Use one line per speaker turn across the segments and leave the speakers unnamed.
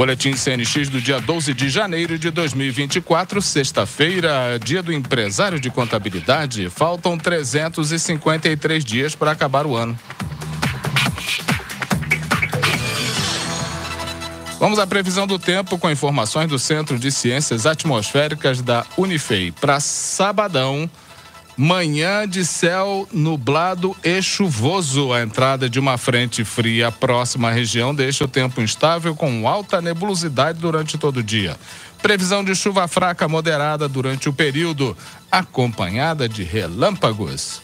Boletim CNX do dia 12 de janeiro de 2024, sexta-feira, dia do empresário de contabilidade. Faltam 353 dias para acabar o ano. Vamos à previsão do tempo com informações do Centro de Ciências Atmosféricas da Unifei. Para sabadão, manhã de céu nublado e chuvoso. A entrada de uma frente fria próxima à região deixa o tempo instável com alta nebulosidade durante todo o dia. Previsão de chuva fraca moderada durante o período, acompanhada de relâmpagos.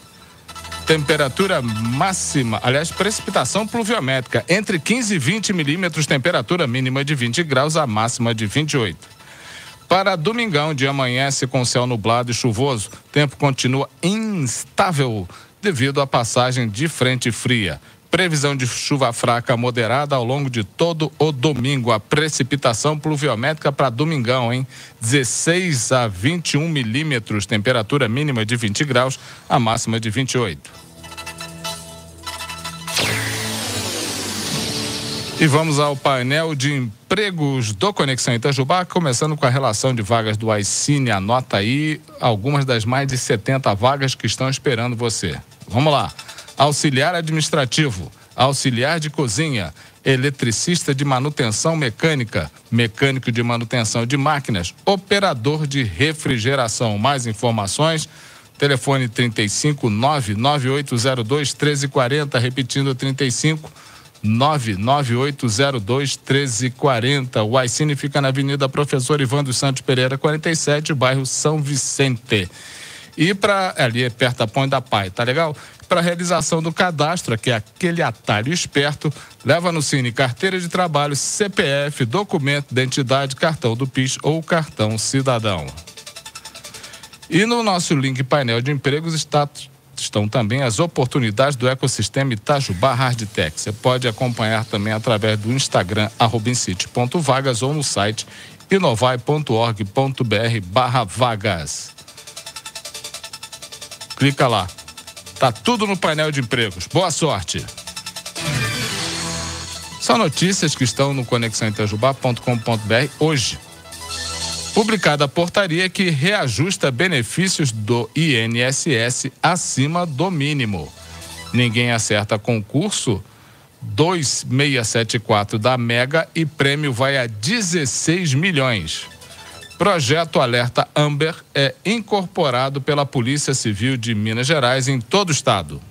Temperatura máxima, aliás, precipitação pluviométrica, entre 15 e 20 milímetros, temperatura mínima de 20 graus, a máxima de 28. Para domingão, dia amanhece com céu nublado e chuvoso, tempo continua instável devido à passagem de frente fria. Previsão de chuva fraca moderada ao longo de todo o domingo. A precipitação pluviométrica para domingão, hein? 16 a 21 milímetros, temperatura mínima de 20 graus, a máxima de 28. E vamos ao painel de empregos do Conexão Itajubá, começando com a relação de vagas do Aicine. Anota aí algumas das mais de 70 vagas que estão esperando você. Vamos lá auxiliar administrativo, auxiliar de cozinha, eletricista de manutenção mecânica, mecânico de manutenção de máquinas, operador de refrigeração. Mais informações, telefone 35 99802 1340, repetindo 35 99802 1340. O Aicine fica na Avenida Professor Ivan dos Santos Pereira, 47, bairro São Vicente. E para ali é perto da Ponte da Pai, tá legal? para realização do cadastro, que é aquele atalho esperto, leva no Cine carteira de trabalho, CPF, documento de identidade, cartão do PIS ou cartão cidadão. E no nosso link painel de empregos está, estão também as oportunidades do ecossistema Itajubá Hardtech. Você pode acompanhar também através do Instagram arrobincity.vagas ou no site inovai.org.br barra vagas. Clica lá. Tá tudo no painel de empregos. Boa sorte. São notícias que estão no conexãoitajubá.com.br hoje. Publicada a portaria que reajusta benefícios do INSS acima do mínimo. Ninguém acerta concurso 2674 da Mega e prêmio vai a 16 milhões. Projeto Alerta Amber é incorporado pela Polícia Civil de Minas Gerais em todo o estado.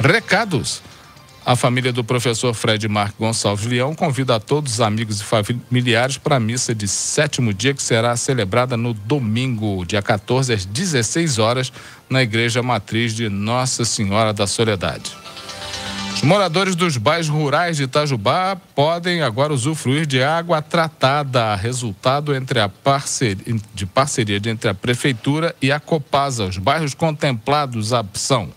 Recados. A família do professor Fred Marco Gonçalves Leão convida a todos os amigos e familiares para a missa de sétimo dia que será celebrada no domingo, dia 14 às 16 horas, na Igreja Matriz de Nossa Senhora da Soledade. Os moradores dos bairros rurais de Itajubá podem agora usufruir de água tratada, resultado a parceria, de parceria entre a Prefeitura e a Copasa. Os bairros contemplados são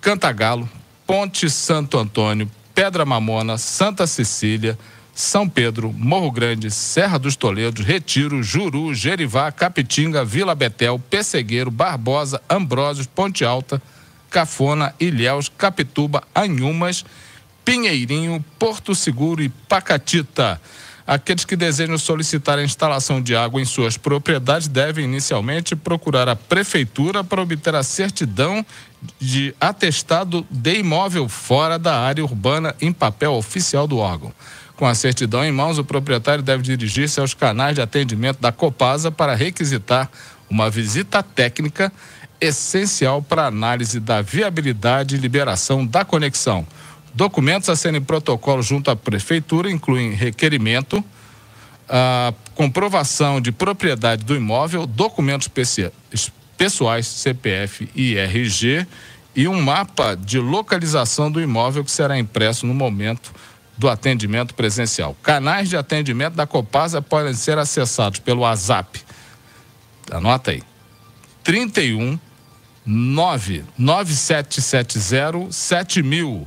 Cantagalo, Ponte Santo Antônio, Pedra Mamona, Santa Cecília, São Pedro, Morro Grande, Serra dos Toledos, Retiro, Juru, Jerivá, Capitinga, Vila Betel, Pessegueiro, Barbosa, Ambrósios, Ponte Alta, Cafona, Ilhéus, Capituba, Anhumas, Pinheirinho, Porto Seguro e Pacatita. Aqueles que desejam solicitar a instalação de água em suas propriedades devem inicialmente procurar a prefeitura para obter a certidão de atestado de imóvel fora da área urbana em papel oficial do órgão. Com a certidão em mãos, o proprietário deve dirigir-se aos canais de atendimento da Copasa para requisitar uma visita técnica essencial para análise da viabilidade e liberação da conexão. Documentos a serem protocolo junto à prefeitura incluem requerimento, a comprovação de propriedade do imóvel, documentos pessoais, CPF e RG e um mapa de localização do imóvel que será impresso no momento do atendimento presencial. Canais de atendimento da Copasa podem ser acessados pelo WhatsApp. Anota aí. 31 99770 7000.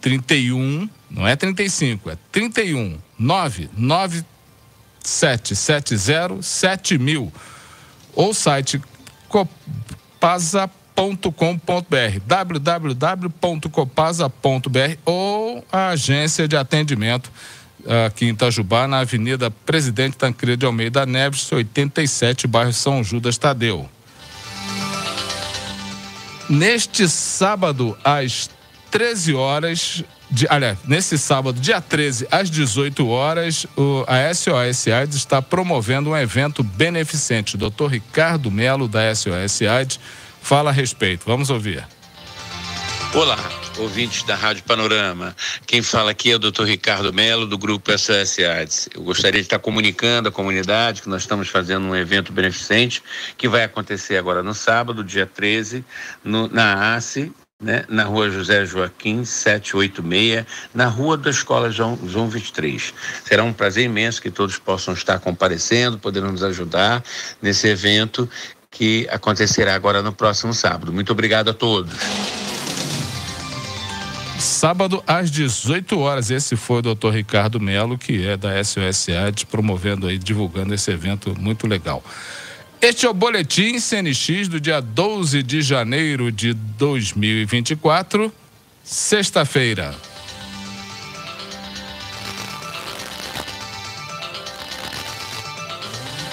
31, não é 35, é 31 99770 7000. Ou site copasa.com.br www.copasa.br ou a agência de atendimento aqui em Itajubá, na Avenida Presidente Tancredo de Almeida Neves, 87, bairro São Judas Tadeu. Neste sábado, às 13 horas, de, aliás, nesse sábado, dia 13, às 18 horas, o, a SOS AIDS está promovendo um evento beneficente. O doutor Ricardo Melo, da SOS AIDS, fala a respeito. Vamos ouvir.
Olá, ouvintes da Rádio Panorama. Quem fala aqui é o Dr. Ricardo Melo, do Grupo SOS AIDS. Eu gostaria de estar comunicando à comunidade que nós estamos fazendo um evento beneficente que vai acontecer agora no sábado, dia 13, no, na ACE, né, na rua José Joaquim, 786, na rua da Escola João, João 23. Será um prazer imenso que todos possam estar comparecendo, podendo nos ajudar nesse evento que acontecerá agora no próximo sábado. Muito obrigado a todos.
Sábado às 18 horas. Esse foi o doutor Ricardo Melo, que é da AIDS, promovendo aí, divulgando esse evento muito legal. Este é o Boletim CNX do dia 12 de janeiro de 2024, sexta-feira.